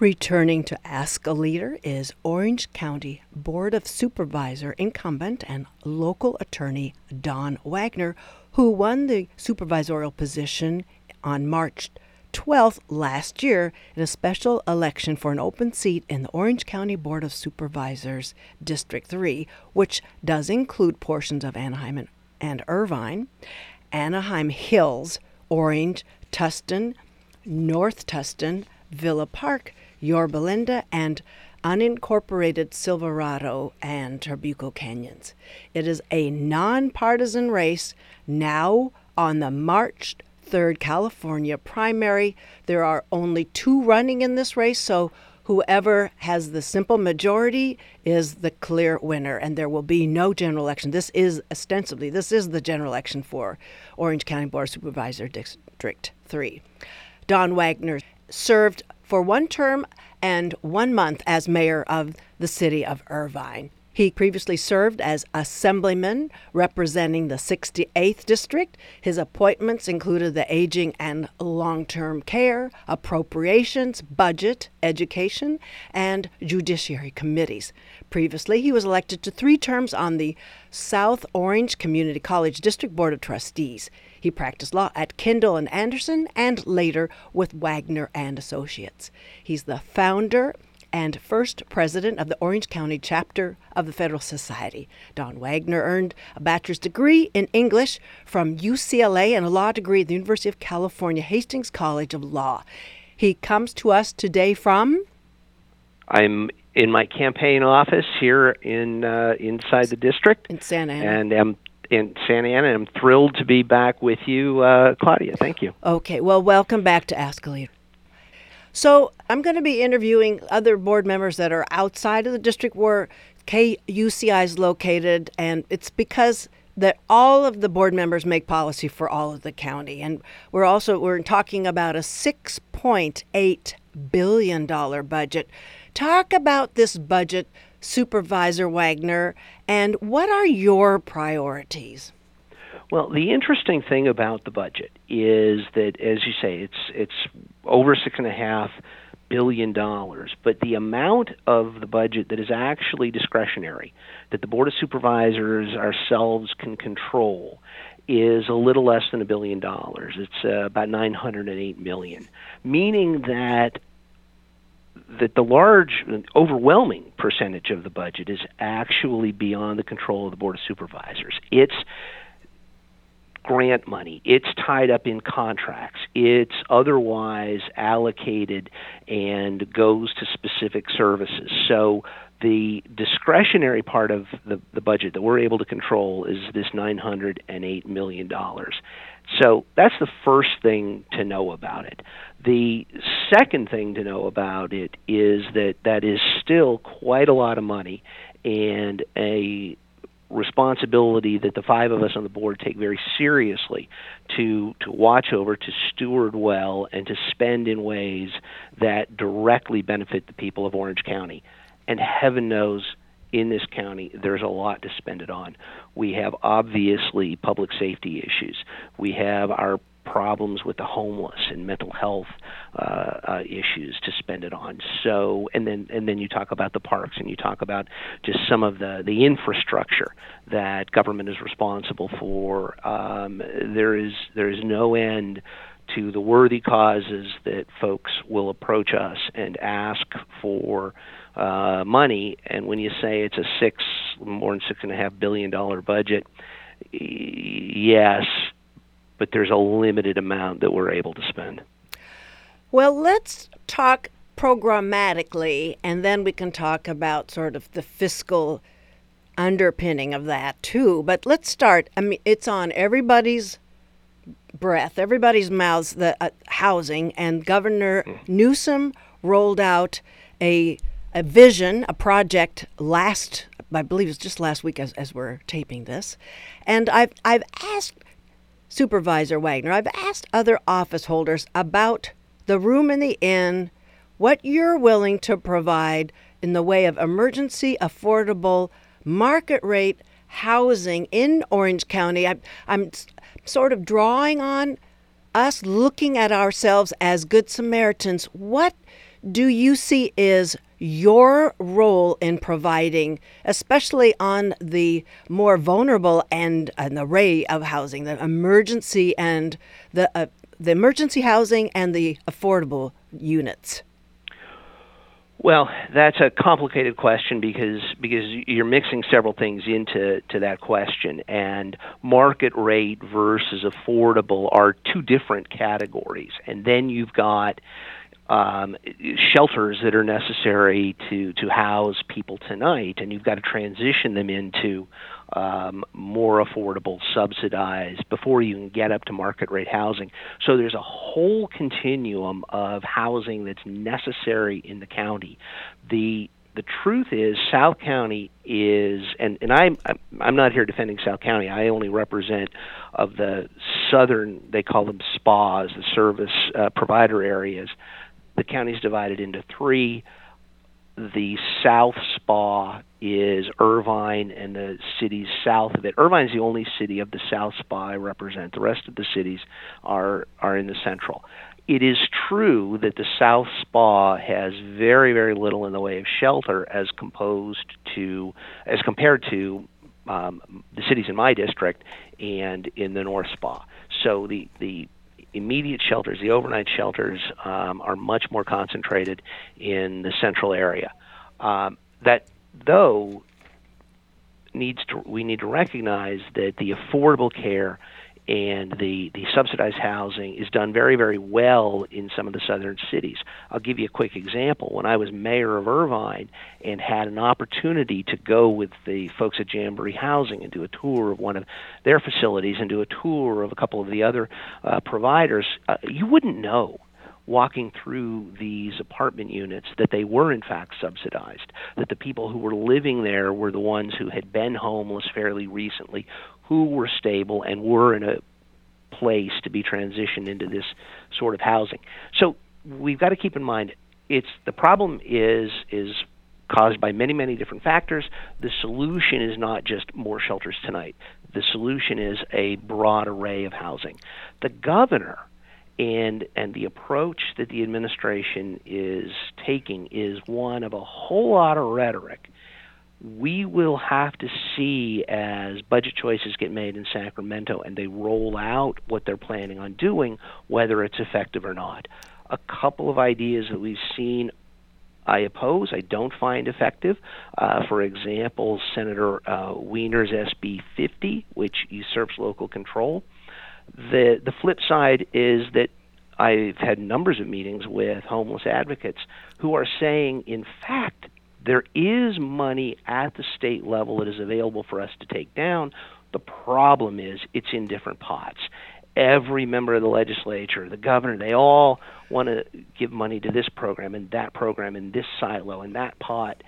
Returning to Ask a Leader is Orange County Board of Supervisor incumbent and local attorney Don Wagner, who won the supervisorial position on March 12th last year in a special election for an open seat in the Orange County Board of Supervisors District 3, which does include portions of Anaheim and, and Irvine, Anaheim Hills, Orange, Tustin, North Tustin, Villa Park, Yorba Linda, and unincorporated Silverado and Trabuco Canyons. It is a nonpartisan race now on the March 3rd California primary. There are only two running in this race, so whoever has the simple majority is the clear winner and there will be no general election this is ostensibly this is the general election for orange county board supervisor district 3 don wagner served for one term and one month as mayor of the city of Irvine. He previously served as assemblyman representing the 68th district. His appointments included the Aging and Long Term Care, Appropriations, Budget, Education, and Judiciary committees. Previously, he was elected to three terms on the South Orange Community College District Board of Trustees. He practiced law at Kendall and Anderson and later with Wagner and Associates. He's the founder and first president of the Orange County chapter of the Federalist Society. Don Wagner earned a bachelor's degree in English from UCLA and a law degree at the University of California Hastings College of Law. He comes to us today from I'm in my campaign office here in uh, inside the district in Santa Ana. and am in Santa Ana. And I'm thrilled to be back with you, uh, Claudia. Thank you. Okay, well, welcome back to Ask a Leader. So, I'm going to be interviewing other board members that are outside of the district where KUCI is located, and it's because that all of the board members make policy for all of the county, and we're also we're talking about a 6.8 billion dollar budget. Talk about this budget Supervisor Wagner, and what are your priorities? Well, the interesting thing about the budget is that, as you say, it's it's over six and a half billion dollars, but the amount of the budget that is actually discretionary, that the Board of Supervisors ourselves can control, is a little less than a billion dollars. It's uh, about 908 million, meaning that that the large, overwhelming percentage of the budget is actually beyond the control of the Board of Supervisors. It's grant money. It's tied up in contracts. It's otherwise allocated and goes to specific services. So the discretionary part of the, the budget that we're able to control is this $908 million. So that's the first thing to know about it. The second thing to know about it is that that is still quite a lot of money and a responsibility that the five of us on the board take very seriously to to watch over to steward well and to spend in ways that directly benefit the people of Orange County and heaven knows in this county, there's a lot to spend it on. We have obviously public safety issues. We have our problems with the homeless and mental health uh, uh, issues to spend it on. So, and then and then you talk about the parks and you talk about just some of the the infrastructure that government is responsible for. Um, there is there is no end to the worthy causes that folks will approach us and ask for uh, money. And when you say it's a six, more than six and a half billion dollar budget, yes, but there's a limited amount that we're able to spend. Well, let's talk programmatically, and then we can talk about sort of the fiscal underpinning of that too. But let's start. I mean, it's on everybody's breath, everybody's mouths, the uh, housing, and Governor. Newsom rolled out a a vision, a project last, I believe it's just last week as, as we're taping this. And I've, I've asked Supervisor Wagner, I've asked other office holders about the room in the inn, what you're willing to provide in the way of emergency, affordable, market rate housing in Orange County. I, I'm sort of drawing on us looking at ourselves as Good Samaritans. What do you see is your role in providing, especially on the more vulnerable end, an array of housing, the emergency and the uh, the emergency housing and the affordable units? Well, that's a complicated question because because you're mixing several things into to that question, and market rate versus affordable are two different categories. And then you've got um, shelters that are necessary to to house people tonight, and you've got to transition them into um, more affordable, subsidized before you can get up to market rate housing. So there's a whole continuum of housing that's necessary in the county. The the truth is South County is and and I'm I'm not here defending South County. I only represent of the southern they call them spas, the service uh, provider areas the county is divided into three. The South Spa is Irvine and the cities south of it. Irvine is the only city of the South Spa I represent. The rest of the cities are are in the central. It is true that the South Spa has very very little in the way of shelter as composed to as compared to um, the cities in my district and in the North Spa. So the the immediate shelters, the overnight shelters, um, are much more concentrated in the central area. Um, that, though, needs to we need to recognize that the affordable care and the, the subsidized housing is done very, very well in some of the southern cities. I'll give you a quick example. When I was mayor of Irvine and had an opportunity to go with the folks at Jamboree Housing and do a tour of one of their facilities and do a tour of a couple of the other uh, providers, uh, you wouldn't know walking through these apartment units that they were in fact subsidized, that the people who were living there were the ones who had been homeless fairly recently, who were stable and were in a place to be transitioned into this sort of housing. So we've got to keep in mind it's the problem is is caused by many many different factors. The solution is not just more shelters tonight. The solution is a broad array of housing. The governor and and the approach that the administration is taking is one of a whole lot of rhetoric we will have to see as budget choices get made in Sacramento and they roll out what they're planning on doing, whether it's effective or not. A couple of ideas that we've seen I oppose, I don't find effective. Uh, for example, Senator uh, Wiener's SB 50, which usurps local control. The, the flip side is that I've had numbers of meetings with homeless advocates who are saying, in fact, there is money at the state level that is available for us to take down. The problem is it's in different pots. Every member of the legislature, the governor, they all want to give money to this program and that program and this silo and that pot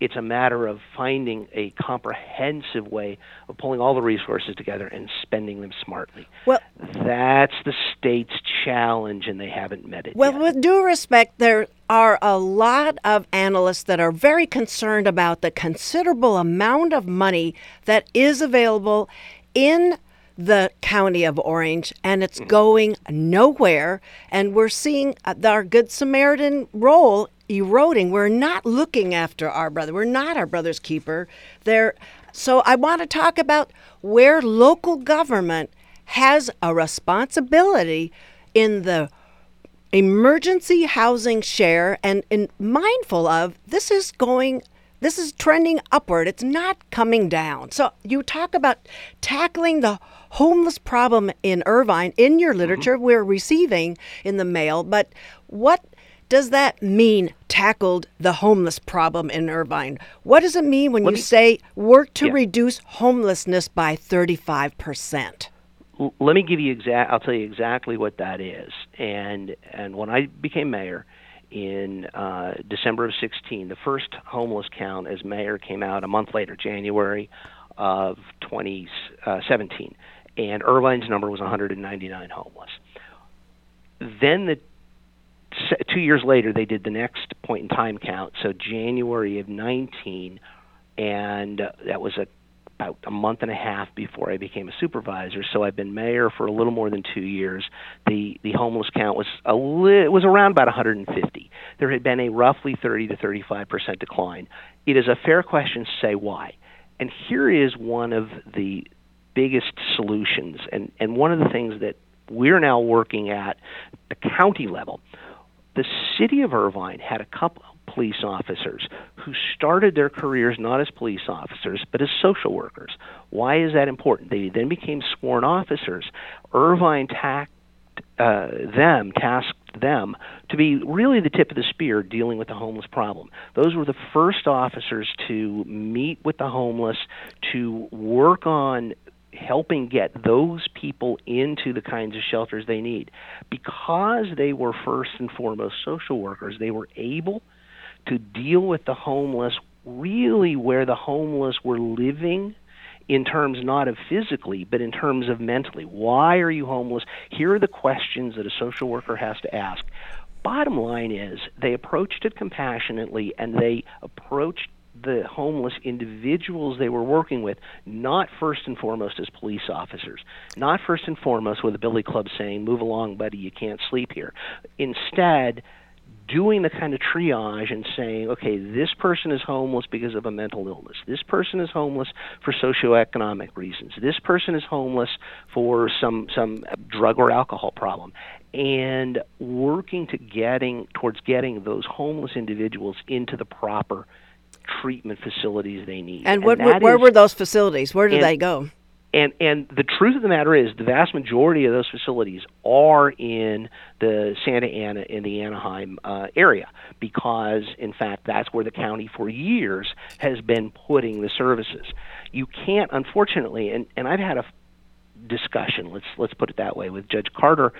it's a matter of finding a comprehensive way of pulling all the resources together and spending them smartly. Well, that's the state's challenge, and they haven't met it. Well, yet. with due respect, there are a lot of analysts that are very concerned about the considerable amount of money that is available in the county of Orange and it's going nowhere. And we're seeing uh, our Good Samaritan role eroding. We're not looking after our brother. We're not our brother's keeper. There. So I want to talk about where local government has a responsibility in the emergency housing share and, and mindful of this is going this is trending upward it's not coming down so you talk about tackling the homeless problem in irvine in your mm-hmm. literature mm-hmm. we're receiving in the mail but what does that mean tackled the homeless problem in Irvine? What does it mean when Let you me, say work to yeah. reduce homelessness by 35%? Let me give you exact I'll tell you exactly what that is. And and when I became mayor in uh, December of 16, the first homeless count as mayor came out a month later, January of 2017, and Irvine's number was 199 homeless. Then the two years later, they did the next point in time count. So January of 19, and uh, that was a about a month and a half before I became a supervisor. So I've been mayor for a little more than two years. The the homeless count was a li- was around about 150. There had been a roughly 30 to 35 percent decline. It is a fair question to say why, and here is one of the biggest solutions, and and one of the things that we're now working at the county level. The city of Irvine had a couple police officers who started their careers not as police officers but as social workers. Why is that important? They then became sworn officers. Irvine tacked uh, them, tasked them to be really the tip of the spear dealing with the homeless problem. Those were the first officers to meet with the homeless, to work on helping get those people into the kinds of shelters they need. Because they were first and foremost social workers, they were able to deal with the homeless really where the homeless were living in terms not of physically, but in terms of mentally. Why are you homeless? Here are the questions that a social worker has to ask. Bottom line is, they approached it compassionately and they approached the homeless individuals they were working with, not first and foremost as police officers, not first and foremost with a billy club saying, Move along, buddy, you can't sleep here. Instead, doing the kind of triage and saying, okay, this person is homeless because of a mental illness. This person is homeless for socioeconomic reasons. This person is homeless for some some drug or alcohol problem. And working to getting towards getting those homeless individuals into the proper treatment facilities they need. And, what, where is, were those facilities? Where did they go? And and the truth of the matter is, the vast majority of those facilities are in the Santa Ana in the Anaheim uh, area because, in fact, that's where the county for years has been putting the services. You can't, unfortunately, and and I've had a discussion. Let's let's put it that way with Judge Carter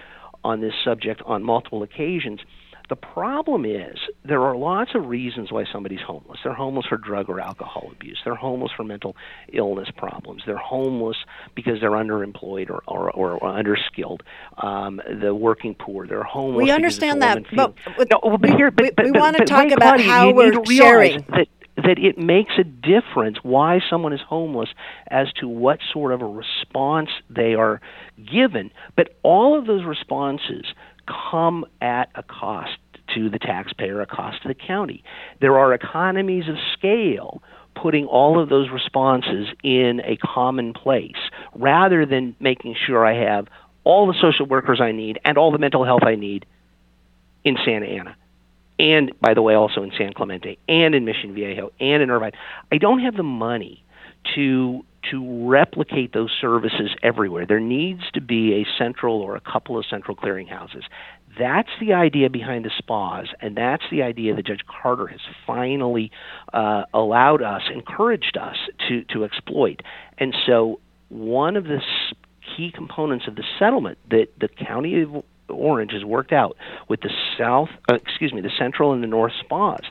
on this subject on multiple occasions the problem is there are lots of reasons why somebody's homeless. They're homeless for drug or alcohol abuse. They're homeless for mental illness problems. They're homeless because they're underemployed or or, or, underskilled. Um, the working poor. They're homeless. We understand that, but, but, no, but here, but, we, we want to talk about how we're sharing. That, that it makes a difference why someone is homeless as to what sort of a response they are given. But all of those responses come at a cost to the taxpayer, a cost to the county. There are economies of scale putting all of those responses in a common place rather than making sure I have all the social workers I need and all the mental health I need in Santa Ana. And by the way, also in San Clemente and in Mission Viejo and in Irvine. I don't have the money to to replicate those services everywhere. There needs to be a central or a couple of central clearinghouses. That's the idea behind the spas, and that's the idea that Judge Carter has finally uh, allowed us, encouraged us to, to exploit. And so, one of the key components of the settlement that the county of Orange has worked out with the south, uh, excuse me, the central and the north spas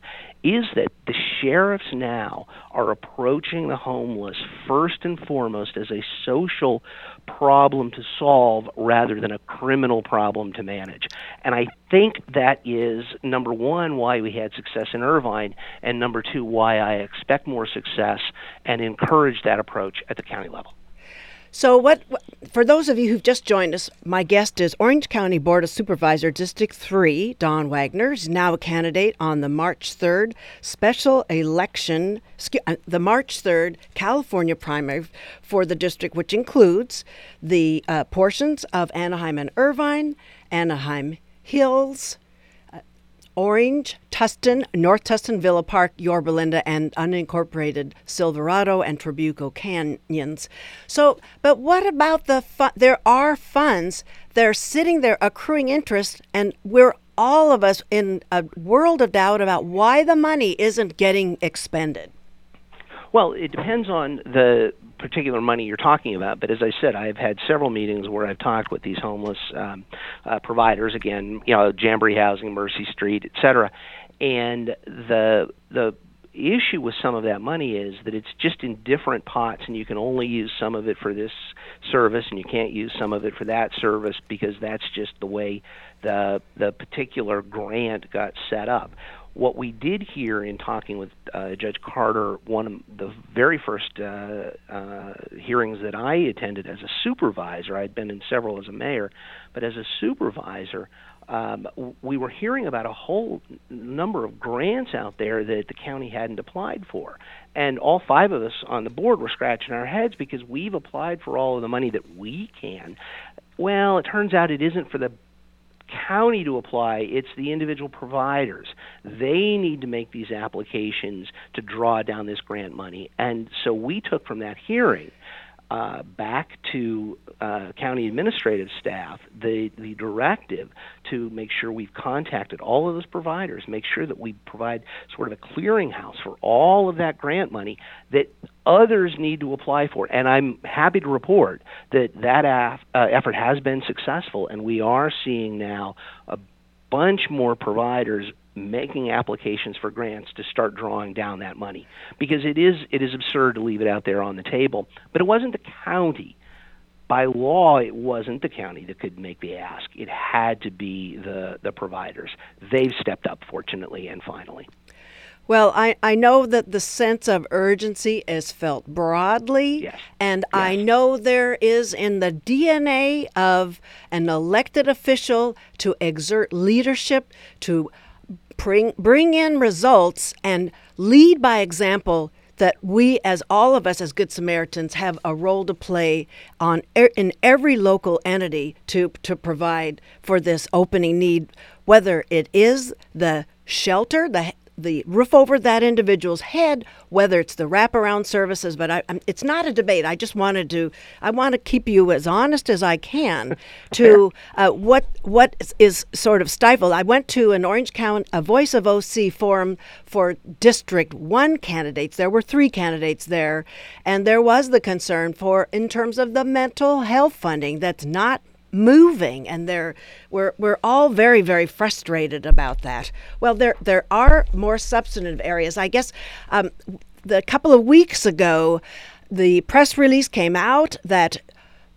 is that the sheriffs now are approaching the homeless first and foremost as a social problem to solve rather than a criminal problem to manage. And I think that is number one why we had success in Irvine, and number two why I expect more success and encourage that approach at the county level. So, what for those of you who've just joined us, my guest is Orange County Board of Supervisor District 3, Don Wagner. He's now a candidate on the March 3rd special election, uh, the March 3rd California primary for the district, which includes the uh, portions of Anaheim and Irvine, Anaheim Hills, Orange, Tustin, North Tustin, Villa Park, Yorba Linda, and unincorporated Silverado and Trabuco canyons. So, but what about the fun? There are funds. They're sitting there accruing interest, and we're all of us in a world of doubt about why the money isn't getting expended. Well, it depends on the particular money you're talking about, but as I said, I've had several meetings where I've talked with these homeless um, uh, providers. Again, you know, Jamboree Housing, Mercy Street, et cetera, and the the issue with some of that money is that it's just in different pots and you can only use some of it for this service and you can't use some of it for that service because that's just the way the the particular grant got set up what we did hear in talking with uh, Judge Carter, one of the very first uh, uh, hearings that I attended as a supervisor, I'd been in several as a mayor, but as a supervisor, um, we were hearing about a whole number of grants out there that the county hadn't applied for. And all five of us on the board were scratching our heads because we've applied for all of the money that we can. Well, it turns out it isn't for the county to apply, it's the individual providers. They need to make these applications to draw down this grant money. And so we took from that hearing uh, back to uh, county administrative staff the, the directive to make sure we've contacted all of those providers, make sure that we provide sort of a clearinghouse for all of that grant money that others need to apply for. And I'm happy to report that that af- uh, effort has been successful, and we are seeing now a bunch more providers making applications for grants to start drawing down that money. Because it is it is absurd to leave it out there on the table. But it wasn't the county. By law it wasn't the county that could make the ask. It had to be the the providers. They've stepped up fortunately and finally. Well, I, I know that the sense of urgency is felt broadly, yes. and yes. I know there is in the DNA of an elected official to exert leadership, to bring, bring in results and lead by example that we as all of us as good samaritans have a role to play on in every local entity to to provide for this opening need whether it is the shelter the the roof over that individual's head, whether it's the wraparound services. But I, it's not a debate. I just wanted to I want to keep you as honest as I can to uh, what what is sort of stifled. I went to an Orange County a Voice of OC forum for District One candidates. There were three candidates there, and there was the concern for in terms of the mental health funding that's not moving and they're we're we're all very very frustrated about that. Well there there are more substantive areas. I guess um, the couple of weeks ago the press release came out that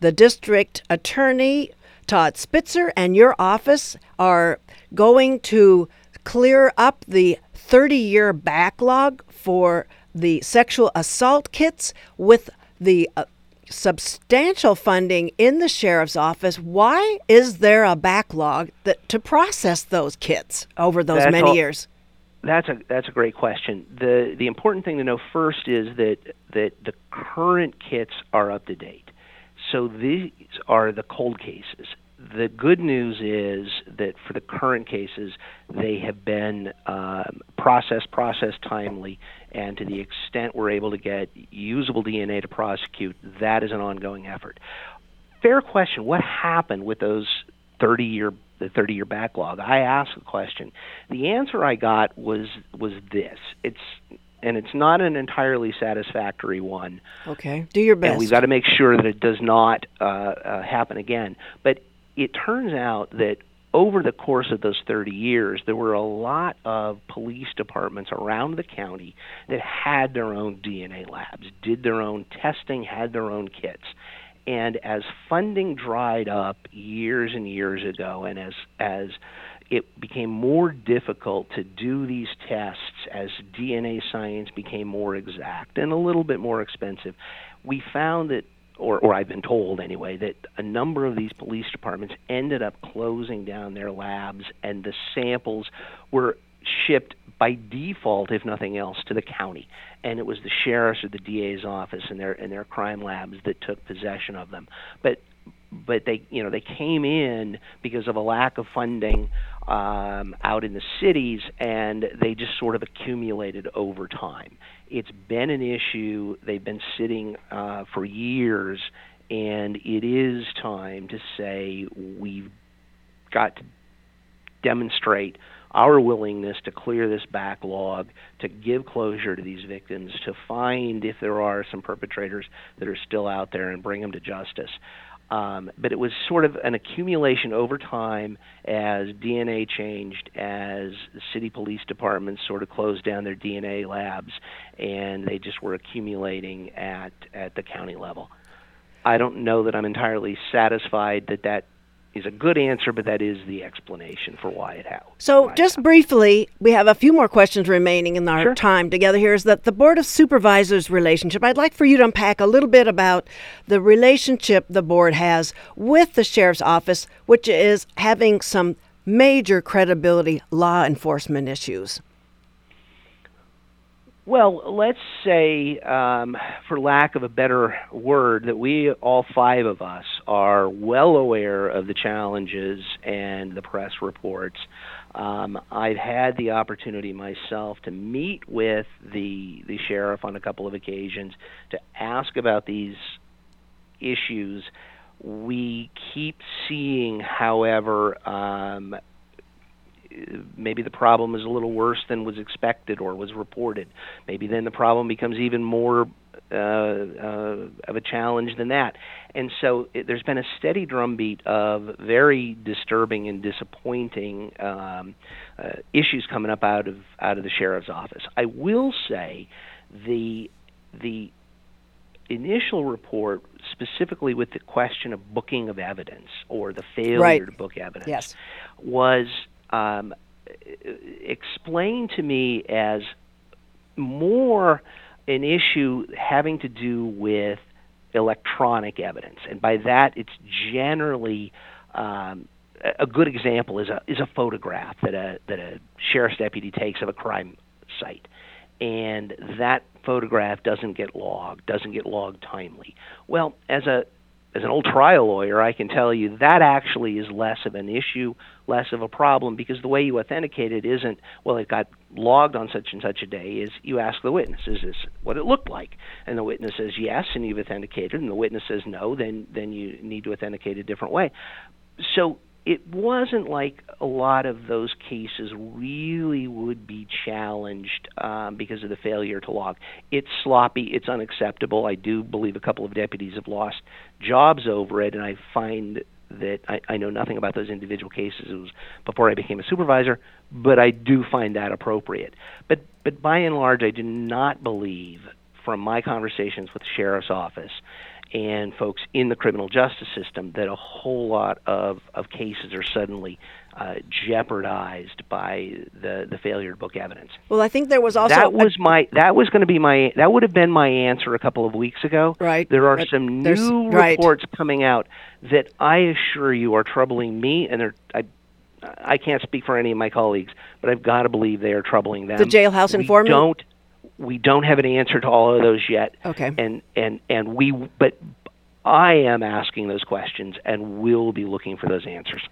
the district attorney Todd Spitzer and your office are going to clear up the 30 year backlog for the sexual assault kits with the uh, substantial funding in the sheriff's office. Why is there a backlog that to process those kits over those that's many all, years? That's a that's a great question. the The important thing to know first is that that the current kits are up to date. So these are the cold cases. The good news is that for the current cases, they have been um, processed, processed timely, and to the extent we're able to get usable DNA to prosecute, that is an ongoing effort. Fair question. What happened with those 30 year the 30 year backlog? I asked the question. The answer I got was was this. It's and it's not an entirely satisfactory one. Okay, do your best. And we've got to make sure that it does not uh, uh, happen again. But it turns out that over the course of those 30 years, there were a lot of police departments around the county that had their own DNA labs, did their own testing, had their own kits. And as funding dried up years and years ago, and as as it became more difficult to do these tests as DNA science became more exact and a little bit more expensive, we found that or, or I've been told anyway, that a number of these police departments ended up closing down their labs, and the samples were shipped by default, if nothing else, to the county. And it was the sheriff's or the DA's office and their and their crime labs that took possession of them. But but they you know they came in because of a lack of funding um, out in the cities, and they just sort of accumulated over time. It's been an issue. They've been sitting uh, for years, and it is time to say we've got to demonstrate our willingness to clear this backlog, to give closure to these victims, to find if there are some perpetrators that are still out there and bring them to justice. Um, but it was sort of an accumulation over time as DNA changed, as city police departments sort of closed down their DNA labs, and they just were accumulating at at the county level. I don't know that I'm entirely satisfied that that is a good answer, but that is the explanation for why it happened. So, just happened. briefly, we have a few more questions remaining in our sure. time together here. Is that the Board of Supervisors relationship? I'd like for you to unpack a little bit about the relationship the board has with the Sheriff's Office, which is having some major credibility law enforcement issues. Well, let's say, um, for lack of a better word, that we, all five of us, are well aware of the challenges and the press reports. Um, I've had the opportunity myself to meet with the the sheriff on a couple of occasions to ask about these issues. We keep seeing, however, um, maybe the problem is a little worse than was expected or was reported. Maybe then the problem becomes even more uh, uh, of a challenge than that. And so it, there's been a steady drumbeat of very disturbing and disappointing um, uh, issues coming up out of out of the sheriff's office. I will say the the initial report specifically with the question of booking of evidence or the failure right. to book evidence yes. was um, explained to me as more an issue having to do with electronic evidence, and by that it's generally um, a good example is a is a photograph that a that a sheriff's deputy takes of a crime site, and that photograph doesn't get logged, doesn't get logged timely. Well, as a as an old trial lawyer, I can tell you that actually is less of an issue, less of a problem, because the way you authenticate it isn't, well, it got logged on such and such a day, is you ask the witness, is this what it looked like? And the witness says yes, and you've authenticated, and the witness says no, then, then you need to authenticate a different way. So it wasn't like a lot of those cases really would be challenged um, because of the failure to log. It's sloppy, it's unacceptable. I do believe a couple of deputies have lost jobs over it, and I find that I, I know nothing about those individual cases. It was before I became a supervisor, but I do find that appropriate. But but by and large, I do not believe, from my conversations with the sheriff's office and folks in the criminal justice system that a whole lot of, of cases are suddenly uh, jeopardized by the, the failure to book evidence. Well, I think there was also that was my that was going to be my that would have been my answer a couple of weeks ago. Right. There are some new right. reports coming out that I assure you are troubling me, and they're I, I can't speak for any of my colleagues, but I've got to believe they are troubling them. The jailhouse informant. Don't we don't have an answer to all of those yet. Okay. And and and we but I am asking those questions and will be looking for those answers.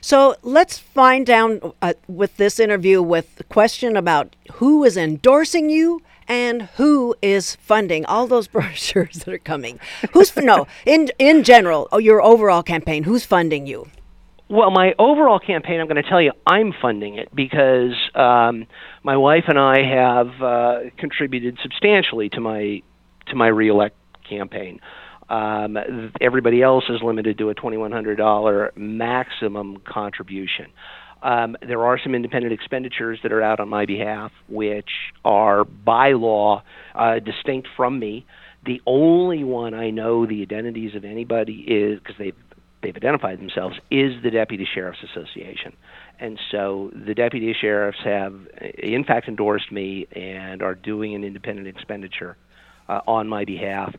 So let's find down uh, with this interview with the question about who is endorsing you and who is funding all those brochures that are coming. Who's no in in general your overall campaign? Who's funding you? Well, my overall campaign, I'm going to tell you, I'm funding it because um, my wife and I have uh, contributed substantially to my to my reelect campaign. Um, everybody else is limited to a $2,100 maximum contribution. Um, there are some independent expenditures that are out on my behalf, which are by law uh, distinct from me. The only one I know the identities of anybody is because they've they've identified themselves is the Deputy Sheriff's Association. And so the deputy sheriffs have, in fact, endorsed me and are doing an independent expenditure uh, on my behalf.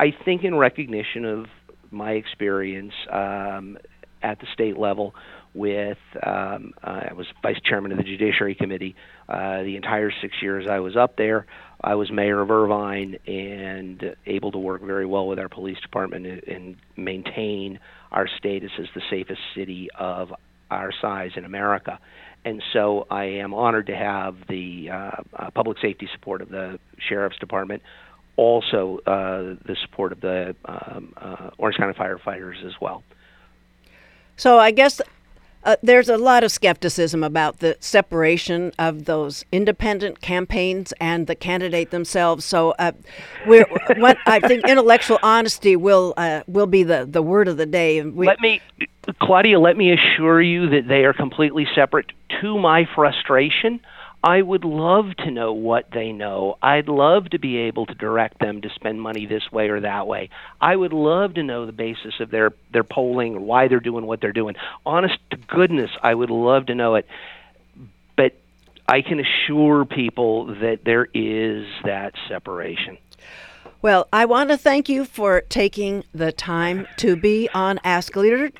I think in recognition of my experience um, at the state level with um, uh, I was vice chairman of the Judiciary Committee uh, the entire six years I was up there. I was mayor of Irvine and able to work very well with our police department and, maintain our status as the safest city of our size in America. And so I am honored to have the uh, uh, public safety support of the sheriff's department, also uh, the support of the um, Orange County firefighters as well. So I guess uh, there's a lot of skepticism about the separation of those independent campaigns and the candidate themselves. So, uh, what I think intellectual honesty will uh, will be the, the word of the day. We, let me, Claudia, let me assure you that they are completely separate. To my frustration, I would love to know what they know. I'd love to be able to direct them to spend money this way or that way. I would love to know the basis of their their polling or why they're doing what they're doing. Honest to goodness, I would love to know it. But I can assure people that there is that separation. Well, I want to thank you for taking the time to be on Ask Leader.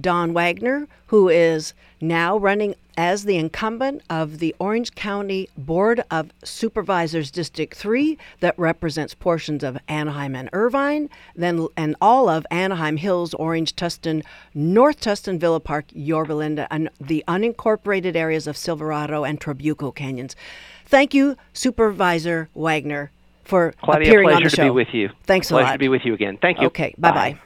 Don Wagner, who is now running as the incumbent of the Orange County Board of Supervisors District 3 that represents portions of Anaheim and Irvine, then and all of Anaheim Hills, Orange, Tustin, North Tustin, Villa Park, Yorba Linda, and the unincorporated areas of Silverado and Trabuco Canyons. Thank you, Supervisor Wagner, for Claudia, appearing on the show. Claudia, pleasure to be with you. Thanks pleasure a lot. to be with you again. Thank you. Okay, bye-bye.